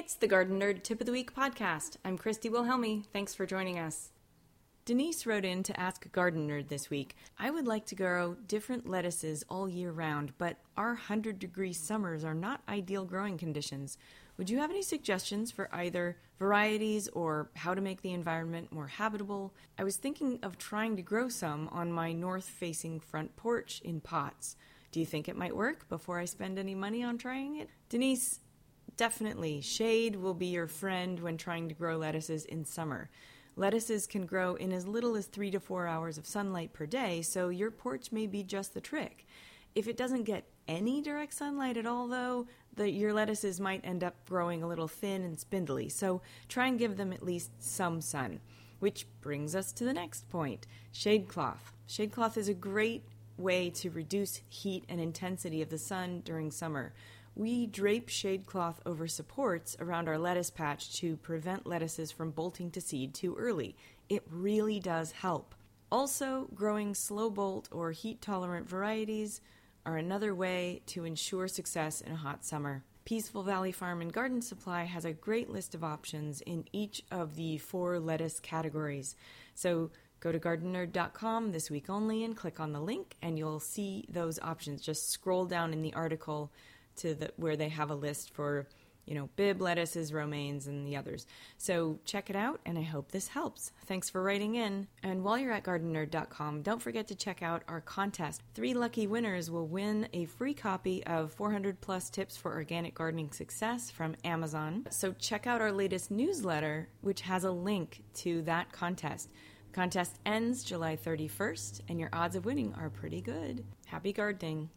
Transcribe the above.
It's the Garden Nerd Tip of the Week podcast. I'm Christy Wilhelmi. Thanks for joining us. Denise wrote in to ask garden nerd this week. I would like to grow different lettuces all year round, but our 100 degree summers are not ideal growing conditions. Would you have any suggestions for either varieties or how to make the environment more habitable? I was thinking of trying to grow some on my north facing front porch in pots. Do you think it might work before I spend any money on trying it? Denise, Definitely, shade will be your friend when trying to grow lettuces in summer. Lettuces can grow in as little as three to four hours of sunlight per day, so your porch may be just the trick. If it doesn't get any direct sunlight at all, though, the, your lettuces might end up growing a little thin and spindly, so try and give them at least some sun. Which brings us to the next point shade cloth. Shade cloth is a great way to reduce heat and intensity of the sun during summer. We drape shade cloth over supports around our lettuce patch to prevent lettuces from bolting to seed too early. It really does help. Also, growing slow bolt or heat tolerant varieties are another way to ensure success in a hot summer. Peaceful Valley Farm and Garden Supply has a great list of options in each of the four lettuce categories. So go to gardenerd.com this week only and click on the link, and you'll see those options. Just scroll down in the article to the where they have a list for you know Bibb lettuces romaines and the others. So check it out and i hope this helps. Thanks for writing in. And while you're at gardenerd.com don't forget to check out our contest. Three lucky winners will win a free copy of 400 plus tips for organic gardening success from amazon. So check out our latest newsletter which has a link to that contest. Contest ends july 31st and your odds of winning are pretty good. Happy gardening